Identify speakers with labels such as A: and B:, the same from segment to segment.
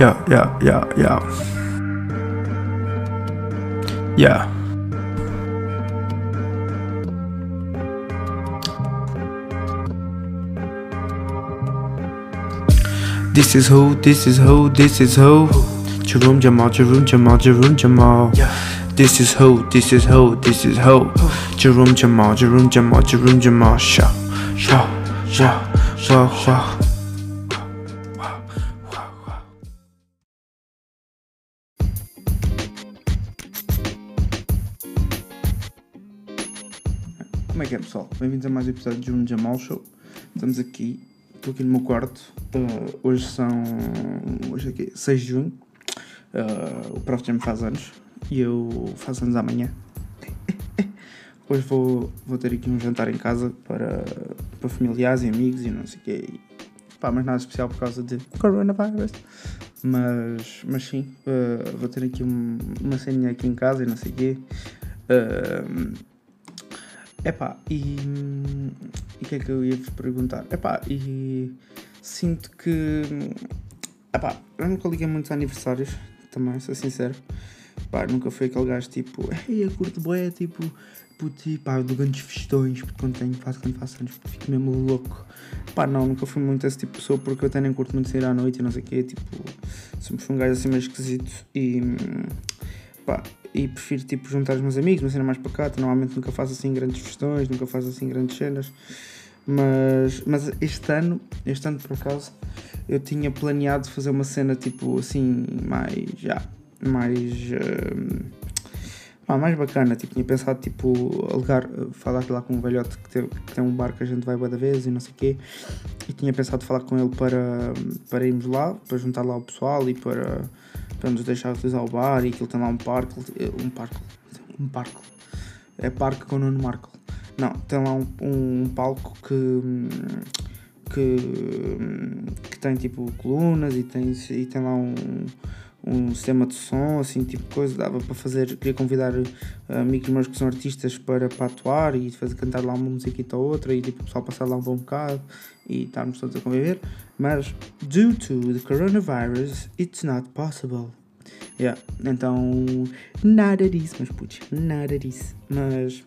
A: Yeah, yeah, yeah, yeah. Yeah. This is who, this is who, this is who. Jerome Jamal, Jerome Jamal, Jerome Jamal. This is who, this is who, this is who. Jerome Jamal, Jerome Jamal, Jerome Jamal. Sha, sha, sha, sha, sha. Como é que é pessoal? Bem-vindos a mais um episódio de Juno Jamal Show. Estamos aqui, estou aqui no meu quarto. Uh, hoje são. Hoje é aqui, 6 de junho. Uh, o Prof. já me faz anos e eu faço anos amanhã. Hoje vou, vou ter aqui um jantar em casa para, para familiares e amigos e não sei o quê. Pá, mas nada especial por causa de coronavirus. Mas, mas sim, uh, vou ter aqui um, uma ceninha aqui em casa e não sei o quê. Uh, epá, e o que é que eu ia vos perguntar? Epá, e sinto que. Epá, eu nunca liguei muitos aniversários, também, sou sincero. Pá, nunca fui aquele gajo tipo, ei, eu curto boé, tipo, puto, pá, dou grandes festões, porque quando tenho, faço, quando faço anos, fico mesmo louco. Pá, não, nunca fui muito esse tipo de pessoa, porque eu até nem curto muito sair à noite e não sei o quê, tipo, sempre fui um gajo assim meio esquisito e, pá, e prefiro, tipo, juntar os meus amigos, uma cena mais pacata, normalmente nunca faço assim grandes festões, nunca faço assim grandes cenas, mas, mas este ano, este ano por acaso, eu tinha planeado fazer uma cena, tipo, assim, mais, já, mais... Uh, mais bacana, tipo, tinha pensado, tipo, alugar, falar lá com um velhote que tem, que tem um bar que a gente vai boa da vez e não sei o quê, e tinha pensado falar com ele para, para irmos lá, para juntar lá o pessoal e para, para nos deixar utilizar o bar e ele tem lá um parque, um parque, um parque, é parque com o Nuno Marco, não, tem lá um, um palco que, que, que tem, tipo, colunas e tem, e tem lá um um sistema de som, assim, tipo coisa, dava para fazer, queria convidar uh, amigos meus que são artistas para, para atuar e fazer cantar lá uma musiquita ou outra e tipo o pessoal passar lá um bom bocado e estarmos todos a conviver, mas due to the coronavirus, it's not possible. Yeah, então nada disso, mas putz, nada disso, mas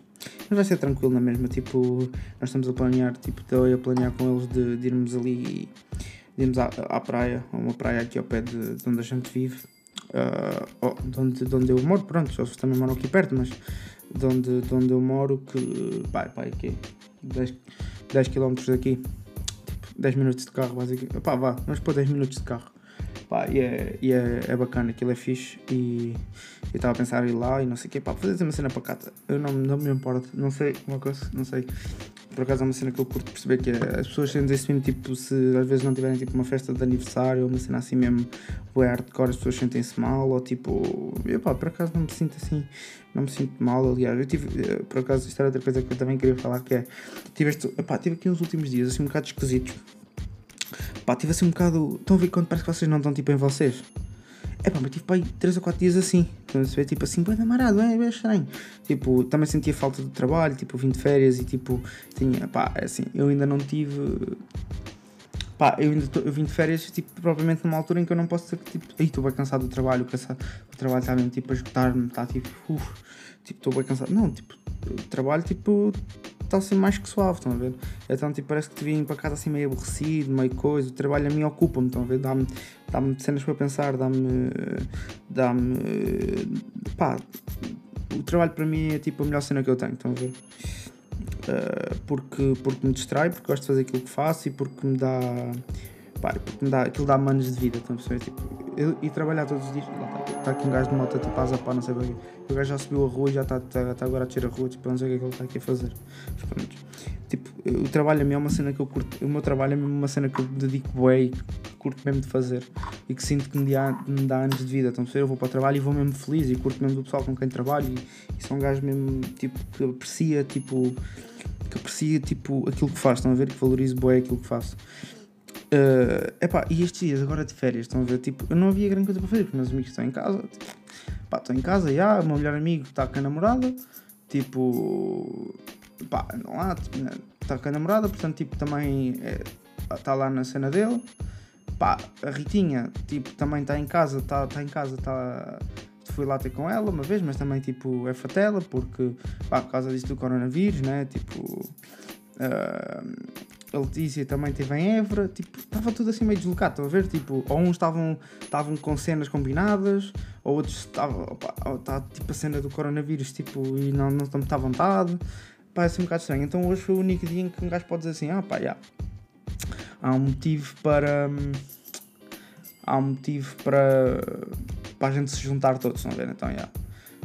A: mas vai ser tranquilo na mesma, tipo, nós estamos a planear, tipo, estou a planear com eles de, de irmos ali irmos à, à praia, a uma praia aqui ao pé de, de onde a gente vive, uh, de, onde, de onde eu moro, pronto, eles também moram aqui perto, mas de onde, de onde eu moro, que, pá, pá, aqui, 10, 10 km daqui, tipo, 10 minutos de carro, basicamente, pá, vá, vamos pôr 10 minutos de carro. Pá, e é, e é, é bacana, aquilo é fixe. E eu estava a pensar em ir lá e não sei o que, pá, fazer uma cena pacata. Eu não, não me importo, não sei, uma coisa, não sei. Por acaso é uma cena que eu curto perceber que é, as pessoas sentem se mesmo tipo, se às vezes não tiverem tipo uma festa de aniversário ou uma cena assim mesmo, é hardcore, as pessoas sentem-se mal, ou tipo, eu pá, por acaso não me sinto assim, não me sinto mal, aliás, eu tive, eh, por acaso isto era outra coisa que eu também queria falar, que é, tive, este, tive aqui uns últimos dias assim um bocado esquisitos Pá, tive assim um bocado. Estão a ver quando parece que vocês não estão tipo em vocês? É pá, mas tive pá, 3 ou 4 dias assim. Então se vê tipo assim, bem amarado, é bem estranho. Tipo, também sentia falta do trabalho, tipo, vim de férias e tipo, tinha, pá, é assim, eu ainda não tive. Pá, eu ainda tô, eu vim de férias, tipo, propriamente numa altura em que eu não posso ser tipo, aí estou bem cansado do trabalho, cansado, o trabalho está mesmo tipo a esgotar-me, está tipo, uff, tipo, estou bem cansado. Não, tipo, trabalho, tipo, está assim mais que suave, estão a ver? Então, tipo, parece que te vim para casa assim meio aborrecido, meio coisa. O trabalho a mim ocupa-me, estão a ver? Dá-me dá cenas para pensar, dá-me. dá-me. pá. O trabalho para mim é tipo a melhor cena que eu tenho, estão a ver? Uh, porque, porque me distrai, porque gosto de fazer aquilo que faço e porque me dá. Pá, porque me dá. aquilo dá manos de vida, estão a perceber? Tipo, e trabalhar todos os dias. Está aqui um gajo de moto tipo a zapar, não sei bem. O gajo já subiu a rua e já está tá, tá agora a tirar a rua, tipo, não sei o que é que ele está aqui a fazer. Mas pronto. Tipo, o trabalho a mim é uma cena que eu curto. O meu trabalho é mesmo uma cena que eu dedico bem e curto mesmo de fazer. E que sinto que me dá, me dá anos de vida. Então, se eu vou para o trabalho e vou mesmo feliz e curto mesmo do pessoal com quem trabalho. E, e são gajos mesmo, tipo, que aprecia, tipo, que aprecia, tipo, aquilo que faz. Estão a ver? Que valorizo bem aquilo que faço. Uh, epá, e estes dias agora de férias, estão a ver? Tipo, eu não havia grande coisa para fazer, porque meus amigos estão em casa. Tipo, pá, estão em casa, e o meu melhor amigo está com a namorada. Tipo, pá, lá, tipo, está com a namorada, portanto, tipo, também está é, lá na cena dele. pá, a Ritinha, tipo, também está em casa, está tá em casa, está. Fui lá ter com ela uma vez, mas também, tipo, é fatela, porque, pá, por causa disso do coronavírus, né? Tipo. Uh, a Letícia também esteve em Évora, tipo, estava tudo assim meio deslocado, estão a ver? Tipo, ou uns estavam, com cenas combinadas, ou outros estavam, está tipo a cena do coronavírus, tipo, e não, não muito à vontade, pá, é assim um bocado estranho. Então hoje foi o único dia em que um gajo pode dizer assim, ah pá, já, há um motivo para, há um motivo para, para a gente se juntar todos, estão a ver? Então, já.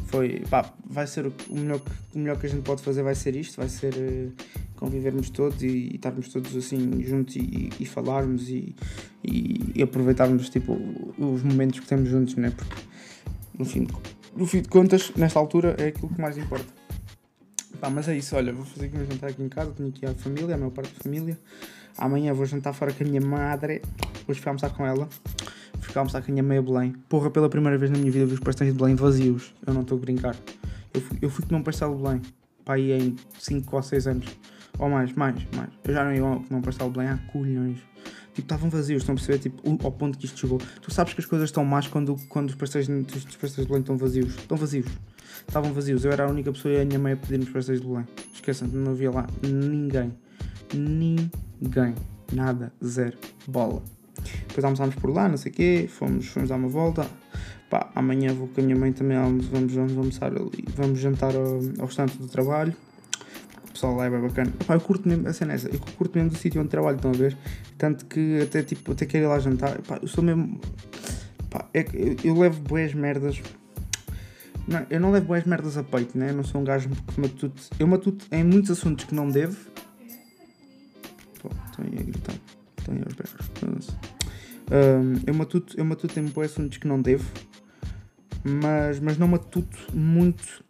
A: Foi, pá, vai ser o melhor, o melhor que a gente pode fazer vai ser isto, vai ser uh, convivermos todos e, e, estarmos todos assim juntos e, e falarmos e, e, aproveitarmos tipo os momentos que temos juntos, né? Porque no fim, de, no fim de contas, nesta altura é aquilo que mais importa. Pá, mas é isso, olha, vou fazer aqui um jantar aqui em casa, tenho aqui a família, a maior parte da família. Amanhã vou jantar fora com a minha madre, hoje fui almoçar com ela fui almoçar com a minha meia Belém. Porra, pela primeira vez na minha vida vi os pastéis de Belém vazios. Eu não estou a brincar. Eu fui, eu fui comer um pastel de Belém. Pá, aí em 5 ou 6 anos. Ou mais, mais, mais. Eu já não ia comer um pastel de Belém há colhões. Tipo, estavam vazios, estão a perceber? Tipo, ao ponto que isto chegou. Tu sabes que as coisas estão más quando, quando os, pastéis, os pastéis de Belém estão vazios. Estão vazios. Estavam vazios. Eu era a única pessoa e a minha mãe a pedir os pastéis de Belém. Esqueçam, não havia lá ninguém. Ninguém. Nada. Zero. Bola. Depois almoçámos por lá, não sei o quê, fomos, fomos dar uma volta. Pá, amanhã vou com a minha mãe também, vamos, vamos almoçar ali, vamos jantar ao, ao do trabalho. O pessoal lá é bem bacana. Pá, eu curto mesmo, a cena é essa, eu curto mesmo do sítio onde trabalho, estão a ver? Tanto que até, tipo, até quero ir lá jantar. Pá, eu sou mesmo. Pá, é eu, eu levo boas merdas. Não, eu não levo boas merdas a peito, né? Eu não sou um gajo que matuto. Eu matuto em muitos assuntos que não devo. Pô, estão aí a gritar. Aos berros. Um, eu matuto, eu matuto em boas assuntos que não devo, mas, mas não matuto muito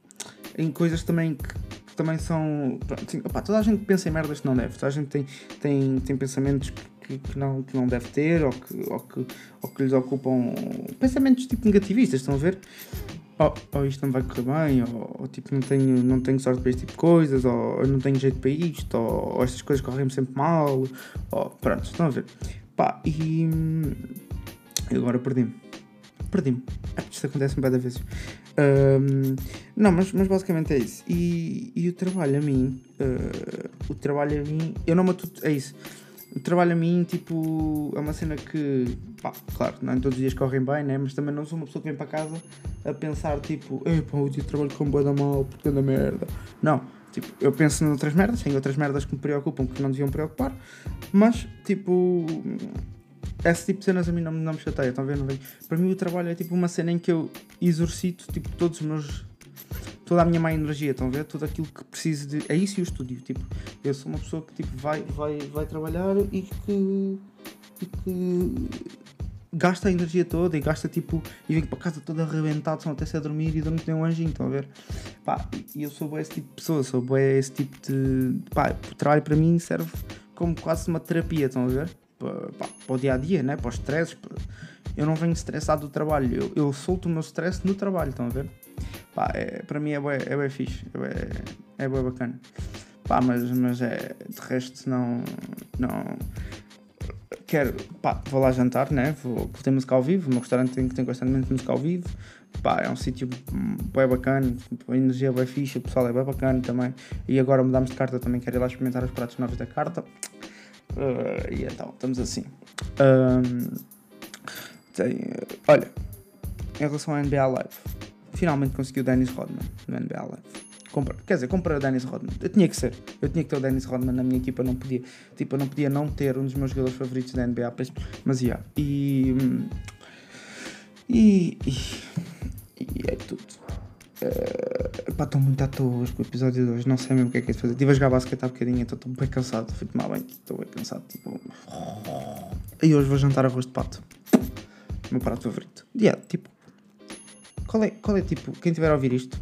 A: em coisas também que, que também são. Assim, opa, toda a gente pensa em merdas que não deve, toda a gente tem, tem, tem pensamentos que, que, não, que não deve ter ou que, ou, que, ou que lhes ocupam pensamentos tipo negativistas, estão a ver? Oh, oh isto não vai correr bem, ou, tipo não tenho, não tenho sorte para este tipo de coisas, ou, não tenho jeito para isto, ou, estas coisas correm sempre mal, ou pronto, estão a ver? Pá, e. Agora perdi-me. Perdi-me. Ah, isto acontece-me várias vezes. Um, não, mas, mas basicamente é isso. E, e o trabalho a mim. Uh, o trabalho a mim. Eu não me atuto. É isso. O trabalho a mim, tipo, é uma cena que, pá, claro, não é todos os dias correm bem, né? Mas também não sou uma pessoa que vem para casa a pensar, tipo, ei, pá, o dia trabalho com boa da mal, porque da merda. Não, tipo, eu penso noutras merdas, tenho outras merdas que me preocupam que não deviam preocupar, mas, tipo, esse tipo de cenas a mim não, não me chateia, estão? Não vem. Para mim o trabalho é tipo uma cena em que eu exorcito tipo, todos os meus. Toda a minha má energia, estão a ver? Tudo aquilo que preciso de. É isso e o estúdio. Tipo, eu sou uma pessoa que tipo, vai, vai, vai trabalhar e que. e que gasta a energia toda e gasta tipo. e vem para casa todo arrebentado, só até se a dormir e dorme que um anjinho, estão a ver? Pá, e eu sou esse tipo de pessoa, sou esse tipo de. pá, o trabalho para mim serve como quase uma terapia, estão a ver? Para, para, para o dia a dia, né? para os stresses. Eu não venho estressado do trabalho, eu, eu solto o meu stress no trabalho, estão a ver? Pá, é, para mim é bem, é bem fixe, é bem, é bem bacana. Pá, mas, mas é, de resto não. não quero, pá, vou lá jantar, né? Vou, ter música ao vivo, o meu restaurante tem, tem constantemente música ao vivo. Pá, é um sítio bem bacana, a energia é bem fixe, o pessoal é bem bacana também. E agora mudamos de carta, também quero ir lá experimentar os pratos novos da carta. Uh, e então, estamos assim. Um, tem, olha, em relação ao NBA Live, finalmente consegui o Dennis Rodman no NBA Live. Quer dizer, comprar o Dennis Rodman. Eu tinha que ser. Eu tinha que ter o Dennis Rodman na minha equipa. Não podia, tipo, eu não podia não ter um dos meus jogadores favoritos da NBA. Mas, yeah. E. E. E, e é tudo. Uh, pá, estou muito à toa com o episódio de hoje. Não sei mesmo o que é que é de fazer. Estive a jogar basquete há bocadinho, então estou bem cansado. Fui tomar bem, estou bem cansado. Tipo. E hoje vou jantar arroz de pato. Meu prato favorito. Yeah, tipo. Qual é, qual é tipo, quem tiver a ouvir isto,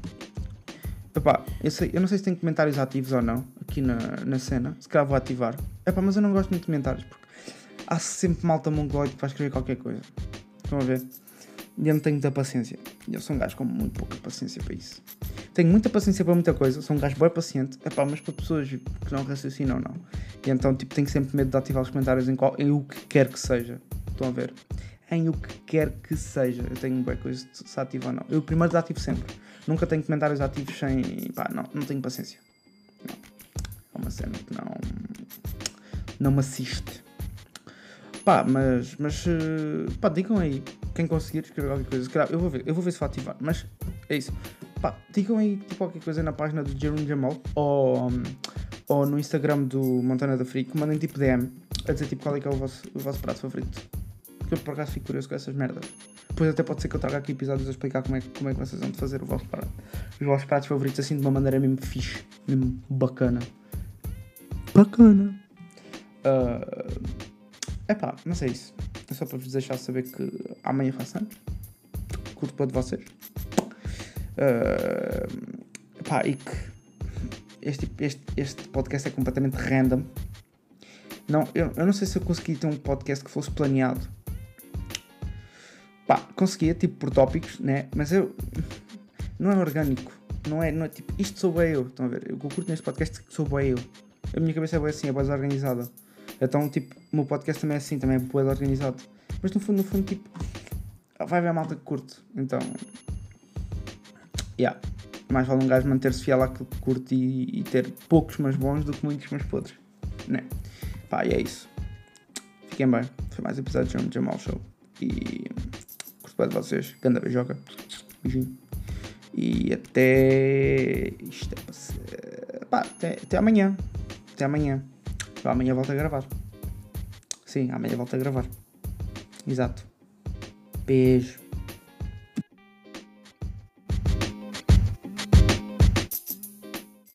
A: Epá, eu, sei, eu não sei se tem comentários ativos ou não aqui na, na cena. Se calhar vou ativar. Epá, mas eu não gosto muito de comentários porque há sempre malta mongoloide vai escrever qualquer coisa. Estão a ver? E eu não tenho muita paciência. Eu sou um gajo com muito pouca paciência para isso. tenho muita paciência para muita coisa, sou um gajo bem paciente, epá, mas para pessoas que não raciocinam, não. E então, tipo, tenho sempre medo de ativar os comentários em, qual, em o que quer que seja. Estão a ver? Em o que quer que seja. Eu tenho bem coisa se ativar ou não. Eu primeiro desativo sempre. Nunca tenho comentários ativos sem. pá, não, não tenho paciência. Não. É uma cena que não. não me assiste. Pá, mas. mas. eh, pá, digam aí. Quem conseguir escrever qualquer coisa. Calhar, eu vou ver. Eu vou ver se vou ativar. Mas é isso. Pá, digam aí tipo, qualquer coisa na página do Jerome Jamal ou, ou no Instagram do Montana da Freak. Mandem tipo DM a dizer tipo qual é que é o vosso, o vosso prato favorito. Porque eu por acaso fico curioso com essas merdas. Depois até pode ser que eu traga aqui episódios a explicar como é, que- como é que vocês vão de fazer o vosso prato. Os vossos pratos favoritos assim de uma maneira mesmo fixe. Mesmo bacana. Bacana. É epá, mas é isso. É só para vos deixar saber que amanhã faço anos. Curto para de vocês. Uh, pá, e que este, este, este podcast é completamente random. Não, eu, eu não sei se eu consegui ter um podcast que fosse planeado. Conseguia, tipo, por tópicos, né? Mas eu. Não é orgânico. Não é, não é tipo, isto sou bem eu. Estão a ver? Eu curto neste podcast que sou bem eu. A minha cabeça é bem assim, é bem desorganizada. Então, tipo, o meu podcast também é assim, também é bem organizado. Mas no fundo, no fundo, tipo, vai ver a malta que curte. Então, yeah. mais vale um gajo manter-se fiel àquilo que curte e, e ter poucos mas bons do que muitos mas podres. Né? Pá, e é isso. Fiquem bem. Foi mais episódio de Jamal Show. E de vocês. Ganda beijoca. Beijinho. E até. Isto é para. Pá, até, até amanhã. Até amanhã. Pá, amanhã volto a gravar. Sim, amanhã volto a gravar. Exato. Beijo.